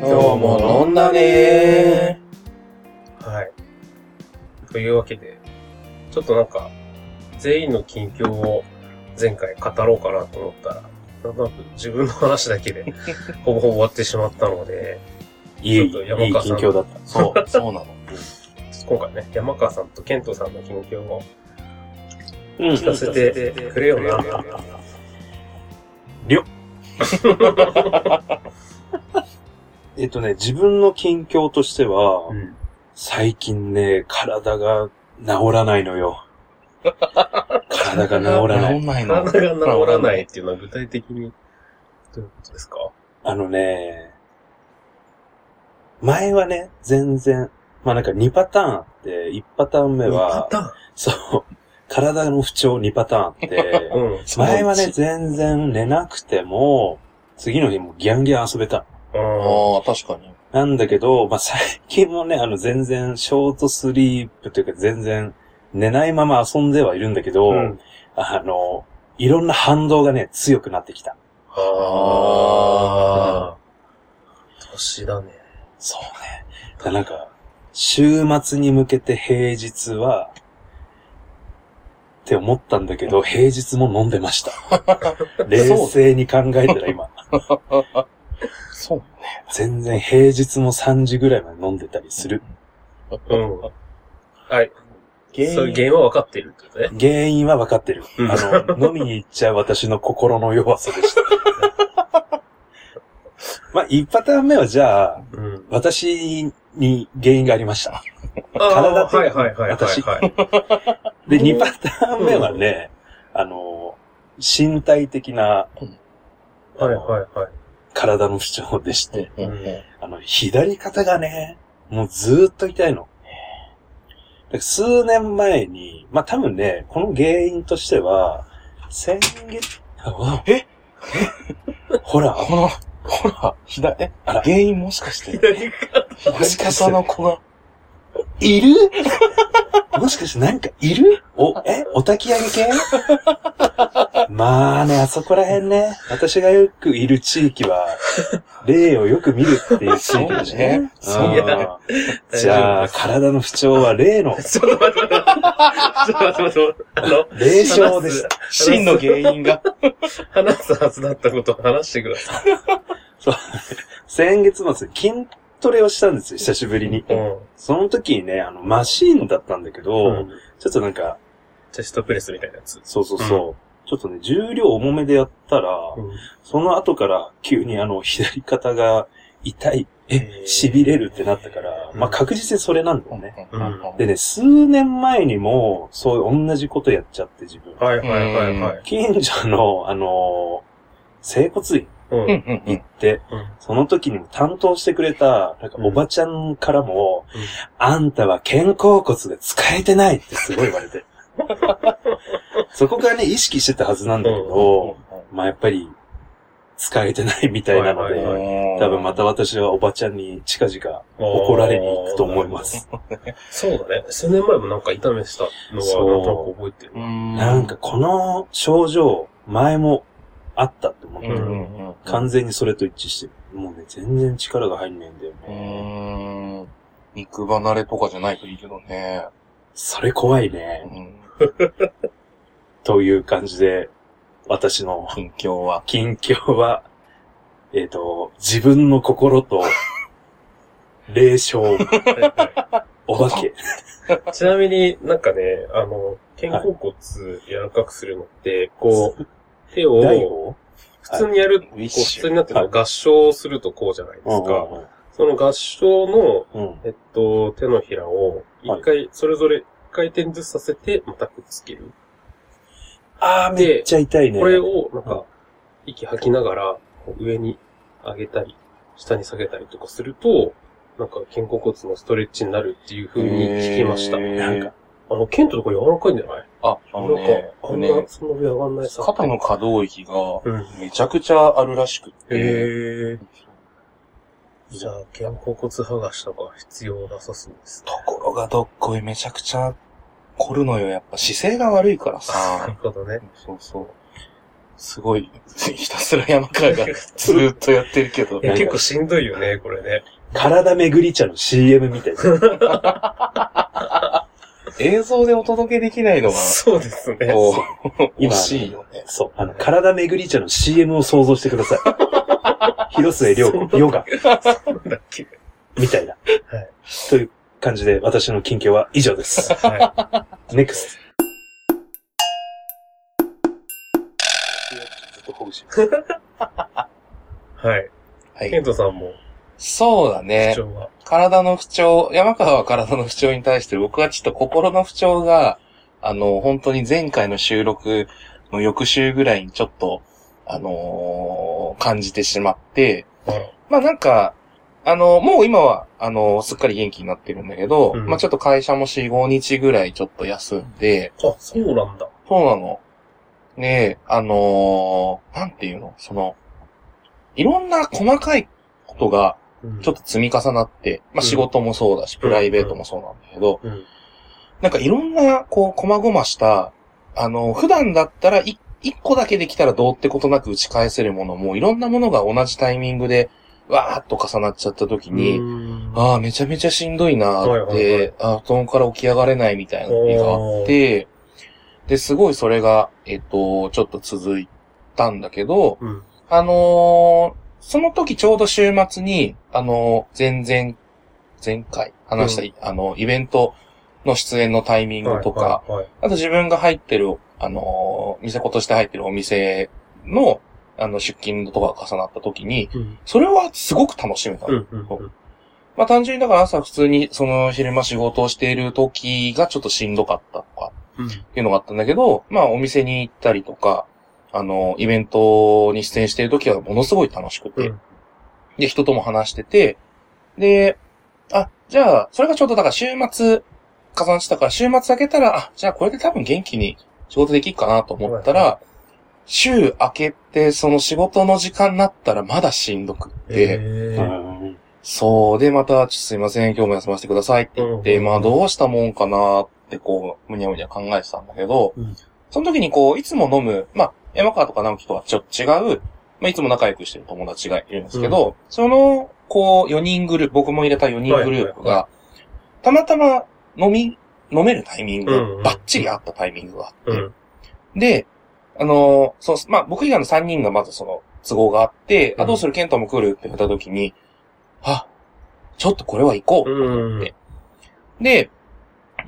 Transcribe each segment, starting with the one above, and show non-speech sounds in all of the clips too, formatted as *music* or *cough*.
今日も飲んだねはい。というわけで、ちょっとなんか、全員の近況を前回語ろうかなと思ったら、なんとなく自分の話だけで *laughs* ほぼほぼ終わってしまったので、いい、いいちょっと山川さん近況だった。そう、*laughs* そうなの。今回ね、山川さんとケントさんの近況をうん聞かせてくれよな。りょ *laughs* えっとね、自分の近況としては、うん最近ね、体が治らないのよ。*laughs* 体が治らない。治んないの。体が治らないっていうのは具体的にどういうことですか？あのね、前はね、全然、まあなんか2パターンあって、1パターン目は、タそう、体の不調2パターンあって。*laughs* うん。前はね、全然寝なくても、次の日もギャンギャン遊べた。あああ、確かに。なんだけど、まあ、最近もね、あの、全然、ショートスリープというか、全然、寝ないまま遊んではいるんだけど、うんあの、いろんな反動がね、強くなってきた。ああ。年だね。そうね。だなんか、週末に向けて平日は、って思ったんだけど、平日も飲んでました。*laughs* 冷静に考えたら今、*laughs* そうね。全然平日も3時ぐらいまで飲んでたりする。うん。はい。原因そういう原因は分かっているってことね。原因は分かってる。うんあの、*laughs* 飲みに行っちゃう私の心の弱さでした。*laughs* まあ、一パターン目はじゃあ、うん。私に原因がありました。体体とはいはいはいはい。私はい。で、二パターン目はね、あの、身体的な、はいはいはい。体の不調でして、あの、左肩がね、もうずーっと痛いの。で数年前に、まあ、多分ね、この原因としては、先月、え？ほら、この、ほら、左、え、原因もしかして、左肩。左肩の子が、いる？もしかしてなんかいる？お、え？お焚き上げ系？まあね、あそこら辺ね、私がよくいる地域は、霊をよく見るっていう地域だしね。そうねうんじゃあ、体の不調は霊の、ちょっと待って待って。ちょっと待って待って。あの、霊障でした。真の原因が、話すはずだったことを話してください。先月末、筋トレをしたんですよ、久しぶりに。うん。その時にね、あの、マシーンだったんだけど、うんちょっとなんか、チェストプレスみたいなやつ。そうそうそう、ちょっとね、重量重めでやったら、うん。その後から急にあの、左肩が痛い、へえ、ー。痺れるってなったから、うん。まあ確実にそれなんだよね。うん。でね、数年前にも、そう、同じことやっちゃって自分。はいはいはいはい。近所の、あのー整骨院行って、うん。その時にも担当してくれた、なんかおばちゃんからも、うん。あんたは肩甲骨が使えてないってすごい言われて。*laughs* そこからね、意識してたはずなんだけど、まあやっぱり、使えてないみたいなので、多分また私はおばちゃんに近々怒られに行くと思います。そうだね。数年前もなんか痛めしたのはなんとなく覚えてる。なんかこの症状、前もあったって思ってうんる、うんうん、完全にそれと一致してる。もうね、全然力が入んないんだようね。肉離れとかじゃないといいけどね。それ怖いうね。ん。*laughs* という感じで、私の近況は。*laughs* 近況は、えっ、と、自分の心と、*laughs* 霊障、お化け。ちなみになんかね、あの、肩甲骨柔らかくするのって、こう、手を、普通にやる、こう普通になってるの合掌するとこうじゃないですか。うんその合掌の。えっと、手のひらを、一回、それぞれ一回転ずつさせて、またくっつける。ああ、でめっちゃ痛いね。これを、なんうんか、息吐きながら、上に上げたり、下に下げたりとかすると、なんか肩甲骨のストレッチになるっていう風に聞きました。なんか、あの、剣ととか柔らかいんじゃない？あ、あのなんね、か、あんねな、そんな上上がんないさ。肩の可動域がうん。めちゃくちゃあるらしくって。じゃあ、肩甲骨剥がしとか必要なさそうです。ところがどっこいめちゃくちゃ凝るのよ。やっぱ姿勢が悪いから *laughs* なるさ。ほどね。そうそう。すごい、ひたすら山川が *laughs* ずーっとやってるけどい。や、結構しんどいよね、これね。体巡り茶の CM みたいな。*laughs* 映像でお届けできないのが、そうですね。惜しいよね。そう。あの、体巡り茶の CM を想像してください。*laughs* 広末涼子、ヨガ、なんだっけ。みたいな。はいという感じで、私の近況は以上です。は NEXT。ずっとほぐしますい。はい。はい。ケントさんも、そうだね。体の不調、山川は体の不調に対して僕はちょっと心の不調が、あの、本当に前回の収録の翌週ぐらいにちょっと、あのー感じてしまって。まあなんか、あの、もう今は、あの、すっかり元気になってるんだけど、うんまあちょっと会社も4、5日ぐらいちょっと休んで、あ、そうなんだ。そうなの。ねえ、あのーなんていうの？その、いろんな細かいことがうんちょっと積み重なって、まあうん仕事もそうだし、プライベートもそうなんだけど、うん。なんかいろんな、こう、細々した、あの、普段だったらい一個だけできたらどうってことなく打ち返せるものも、いろんなものが同じタイミングで、わーっと重なっちゃった時に、うん。ああ、めちゃめちゃしんどいなーっはいはいはい。て、あー布団から起き上がれないみたいな時があって、で、すごいそれが、えっと、ちょっと続いたんだけど、うん。あのーその時ちょうど週末に、あのー前々、前回話した、あの、イベントの出演のタイミングとか、はいはいはい。あと自分が入ってる、あのー店子として入ってるお店の、あの、出勤とかが重なった時に、うん。それはすごく楽しめたの。うん。うん。うんまあ単純にだから朝普通にその昼間仕事をしている時がちょっとしんどかったとかうん。っていうのがあったんだけど、まあお店に行ったりとか、あの、イベントに出演している時はものすごい楽しくて、うんで、人とも話してて、で、あ、じゃあ、それがちょうどだから週末重なってたから週末明けたら、あ、じゃあこれで多分元気に仕事できるかなと思ったら、は週明けてその仕事の時間になったらまだしんどくって、へうー。んそう。で、また、ちょっとすいません、今日も休ませてくださいって言って、うんまあ、どうしたもんかなって、こう、むにゃむにゃ考えてたんだけど、うん。その時にこう、いつも飲む、まあ、山川とか直樹とはちょっと違う、まあ、いつも仲良くしてる友達がいるんですけど、その、こう、4人グループ、僕も入れた4人グループが、たまたま飲み、飲めるタイミングうんうんがバッチリあったタイミングがあって、うん。で、あのそう、まあ、僕以外の3人がまずその、都合があって、うんあ、どうするケントも来るって言った時に、あ、ちょっとこれは行こうと思って。で、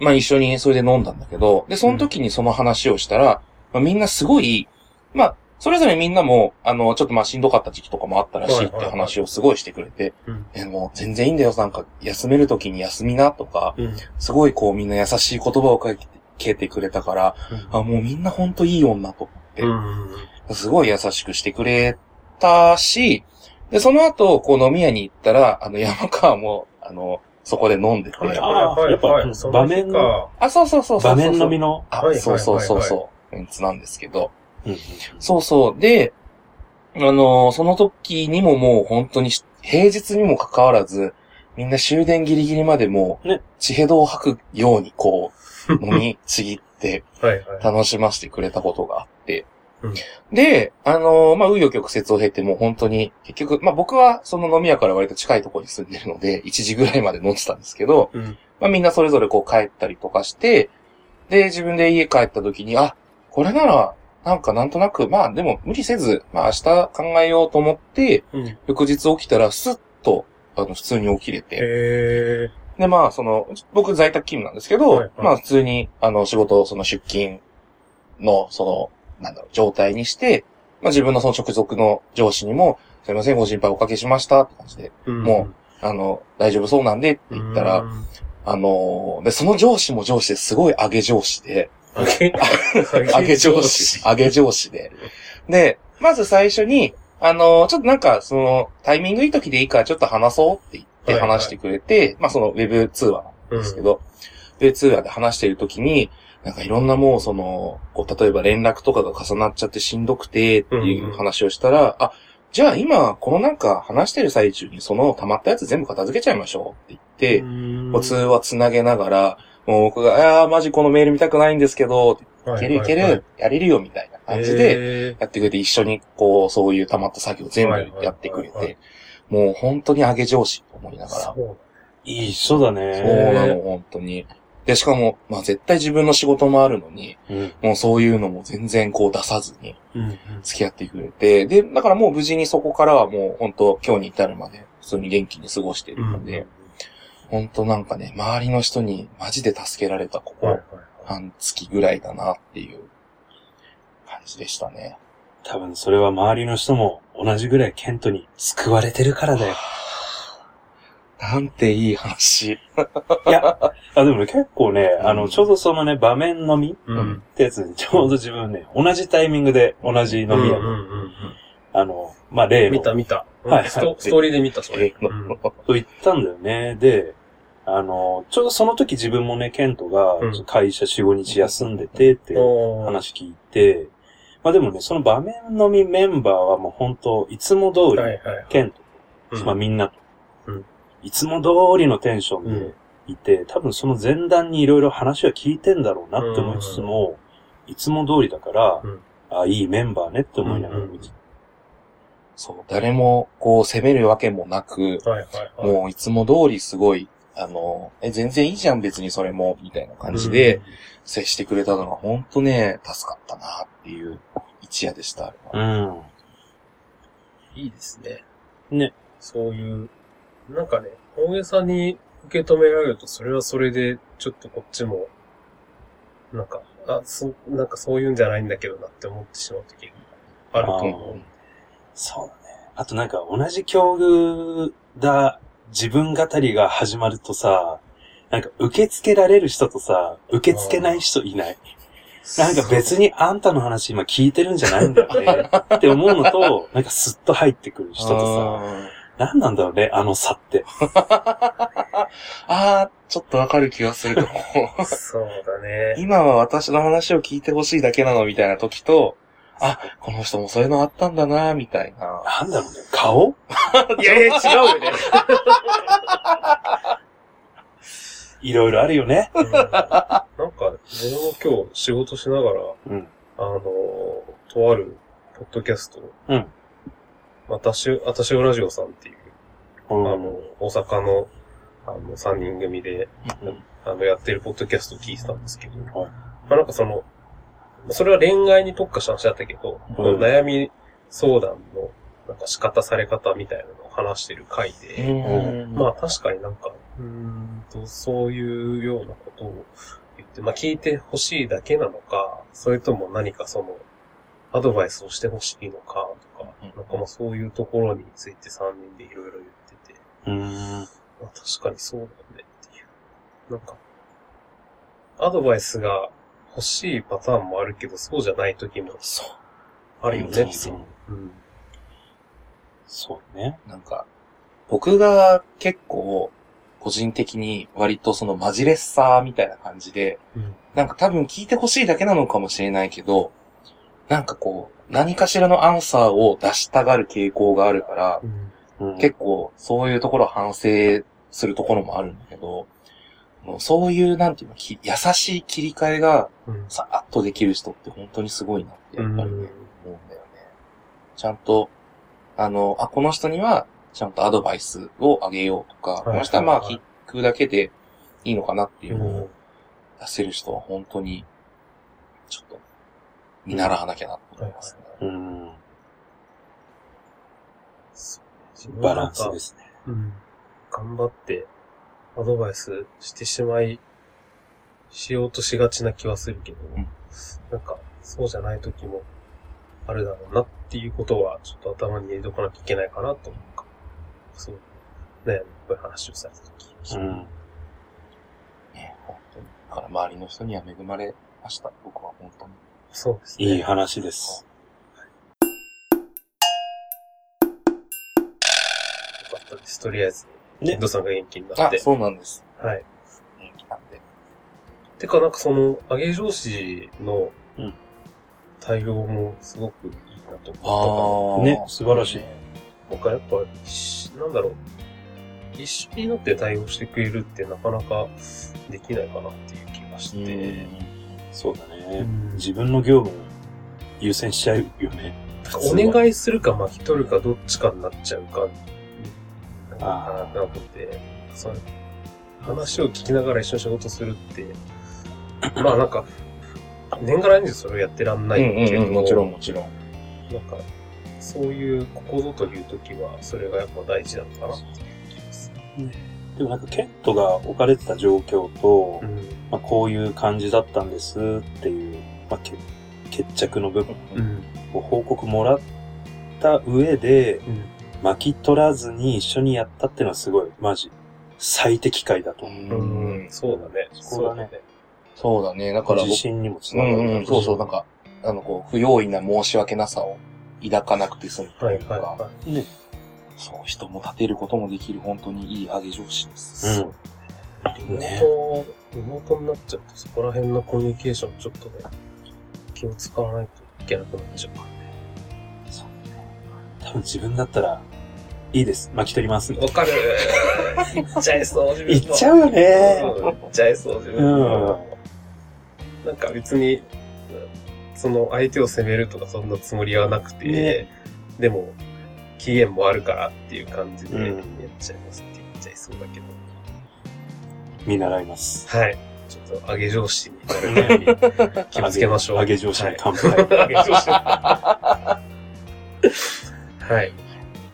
まあ一緒にそれで飲んだんだけど、で、その時にその話をしたら、まあ、みんなすごい、まあ、それぞれみんなも、あの、ちょっとまあしんどかった時期とかもあったらしいって話をすごいしてくれて、うん。え、もう全然いいんだよ、なんか、休める時に休みなとか、うん。すごいこうみんな優しい言葉をかけてくれたから、あ、もうみんなほんといい女と思って、うん。すごい優しくしてくれたし、で、その後、こう飲み屋に行ったら、あの、山川も、あの、そこで飲んでて、はいあはいはいやっぱ場面か。あ、そうそうそうそう場そう。面飲みの？あ、はいはいそうそうそうはいそう。メンツなんですけど。うんそうそう。で、あのーその時にももう本当にし、平日にもかかわらず、みんな終電ギリギリまでもう、ね地ヘドを吐くようにこう、*laughs* 飲みちぎって。楽しませてくれたことがあって。うんで、あのーまあ、紆余曲折を経てもう本当に、結局、まあ、僕はその飲み屋から割と近いところに住んでるので、1時ぐらいまで飲んでたんですけど、うん。まあみんなそれぞれこう帰ったりとかして、で、自分で家帰った時に、あ、これなら、なんかなんとなく、まあでも無理せず、まあ明日考えようと思って、うん。翌日起きたらスッと、あの、普通に起きれて。へで、まあその、僕在宅勤務なんですけど、はいはいまあ普通に、あの、仕事をその出勤の、その、なんだろう、状態にして、まあ自分のその直属の上司にも、すいません、ご心配おかけしましたって感じで、ー。もあの、大丈夫そうなんでって言ったら、うん、あのーで、その上司も上司ですごい上げ上司で、上げ、*laughs* 上げ上司、上げ上司で。で、まず最初に、あのーちょっとなんか、その、タイミングいい時でいいからちょっと話そうって言ってはいはい。話してくれて、まあそのウェブ通話なんですけど、ウェブ通話で話してる時に、なんかいろんなもうその、こう例えば連絡とかが重なっちゃってしんどくてっていう話をしたら、あ、じゃあ今、このなんか話してる最中にその溜まったやつ全部片付けちゃいましょうって言って、うん。こう通話つなげながら、もう僕が、ああ、マジこのメール見たくないんですけど、いけるいける、やれるよみたいな。感じで、やってくれて、一緒にこう、そういう溜まった作業全部やってくれて、もう本当に上げ上司と思いながら。いい人だね。そうなの、本当に。で、しかも、まあ絶対自分の仕事もあるのに、うん、もうそういうのも全然こう出さずに、付き合ってくれて、で、だからもう無事にそこからはもう本当今日に至るまで普通に元気に過ごしているので、うん、本当なんかね、周りの人にマジで助けられたここ、半月ぐらいだなっていう感じでしたね。多分それは周りの人も同じぐらいケントに救われてるからだよ。なんていい話。いや、あでもね、結構ね、あの、ちょうどそのね、場面飲み、うん、ってやつに、ちょうど自分ね、同じタイミングで同じ飲み屋の、あの、まあ、例の。見た見た。はい、スト。ストーリーで見た、それ。と言ったんだよね。で、あの、ちょうどその時自分もね、ケントが会社4、5日休んでてって話聞いて、まあでもね、その場面飲みメンバーはもう本当いつも通り、ケント、まあみんな。と、いつも通りのテンションでいて、多分その前段にいろいろ話は聞いてんだろうなって思いつつも、いつも通りだから、あ、いいメンバーねって思いながら見て。そう、誰もこう責めるわけもなく、もういつも通りすごい、あの、え、全然いいじゃん別にそれも、みたいな感じで接してくれたのが本当ね、助かったなっていう一夜でした、うん。いいですね。ね。そういうなんかね、大げさに受け止められると、それはそれで、ちょっとこっちも、なんか、あ、そ、なんかそういうんじゃないんだけどなって思ってしまう時があると思う。そうだね。あとなんか同じ境遇だ、自分語りが始まるとさ、なんか受け付けられる人とさ、受け付けない人いない。なんか別にあんたの話今聞いてるんじゃないんだよね *laughs* って思うのと、なんかスッと入ってくる人とさ、何なんだろうね、あの差って。*laughs* ああ、ちょっとわかる気がすると思う。*laughs* そうだね。今は私の話を聞いてほしいだけなのみたいな時と、あ、この人もそういうのあったんだな、みたいな。なんだろうね、顔？*laughs* いやいや、違うよね。*laughs* いろいろあるよね。うん、なんか、自分も今日仕事しながら、うん、あの、とあるポッドキャスト、うん、私、私をラジオさんっていう、あの、大阪の、あの、三人組で、あの、やってるポッドキャストを聞いてたんですけど、まあなんかその、それは恋愛に特化した話だったけど、悩み相談の、なんか仕方され方みたいなのを話してる回で、まあ確かになんか、うんと、そういうようなことを言って、まあ聞いてほしいだけなのか、それとも何かその、アドバイスをしてほしいのかとか、うん、なんかまあそういうところについて3人でいろいろ言ってて、うん。まあ確かにそうだねっていう。なんか、アドバイスが欲しいパターンもあるけど、そうじゃない時も、そう。あるよねっていう。うん。そうね。なんか、僕が結構、個人的に割とそのマジレッサーみたいな感じで、うん、なんか多分聞いてほしいだけなのかもしれないけど、なんかこう、何かしらのアンサーを出したがる傾向があるから、うん、結構そういうところ反省するところもあるんだけど、もうそういう、なんていうの、優しい切り替えが、さーっとできる人って本当にすごいなってやっぱりね、思うんだよね。ちゃんと、あの、あ、この人には、ちゃんとアドバイスをあげようとか、この人はまあ聞くだけでいいのかなっていうのを出せる人は本当に、ちょっと見習わなきゃなと思いますね。うん。バランスですね。うん。頑張ってアドバイスしてしまい、しようとしがちな気はするけど、うん、なんか、そうじゃない時もあるだろうなっていうことは、ちょっと頭に入れとかなきゃいけないかなと思うか。そう、悩みっぽい話をされた時。うん。ね、本当に。だから周りの人には恵まれました。僕は本当に。そうですね。いい話です。よかったです。とりあえず、ね。ドさんが元気になって。あ、そうなんです。はい。元気なんで。てか、なんかその、上げ上司の対応もすごくいいなと思ったね、素晴らしい。なんかやっぱ、なんだろう。一緒になって対応してくれるってなかなかできないかなっていう気がして。そうだね。自分の業務優先しちゃうよね。お願いするか巻き取るかどっちかになっちゃうか、かなって思って、そう話を聞きながら一緒に仕事するって、*laughs* まあなんか、年がら年中それをやってらんなうんいけど、うんうん、もちろんもちろん。なんか、そういう、ここぞという時は、それがやっぱ大事なのかなっていう気がする。でもなんかケントが置かれてた状況と、うん。まあ、こういう感じだったんですっていう、まあ、け決着の部分うん。を報告もらった上で、うん。巻き取らずに一緒にやったっていうのはすごい、マジ、最適解だとう思うん。そうだね。そこだね。そうだね。だう。から僕自信にもつうながる。んうん、そうそう、なんか、あの、こう、不用意な申し訳なさを抱かなくて済むとはいいうか、はいはね。そう、人も立てることもできる、本当にいい上げ上司です。うんそうい。ね妹、妹になっちゃうと、そこら辺のコミュニケーションちょっとね、気を使わないといけなくなっちゃうからね。多分自分だったら、いいです。巻き取ります。わかる *laughs* 言っちゃいそう、自分言っちゃうよね。うん言っちゃいそう、自分もなんか別に、その相手を責めるとかそんなつもりはなくて、ねでも、期限もあるからっていう感じでうんやっちゃいますって言っちゃいそうだけど。見習います。はい。ちょっと上げ上司になるように気をつけましょう。上げ上司に乾杯。*laughs* 上げ上司。はい。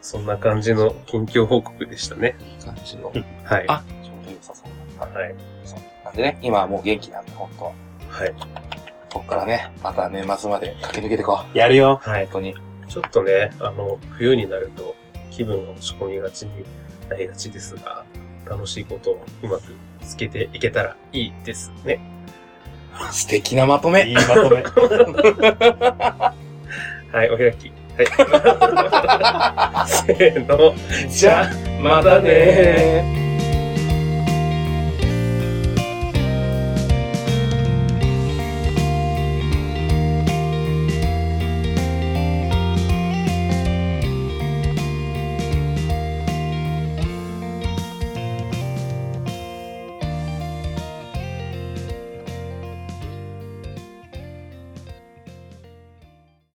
そんな感じの近況報告でしたね。いい感じの。はい。あちょうど良さそうだった。はい。そうなんでね、今はもう元気なんで、本当は。はい。こっからね、また年末まで駆け抜けていこう。やるよ。はい本。当に。ちょっとね、あの、冬になると気分が落ち込みがちになりがちですが、楽しいことをうまくつけていけたらいいですね。素敵なまとめ。いいまとめ。*laughs* はい、お開き。はい。*laughs* せーの。じゃあ、またねー。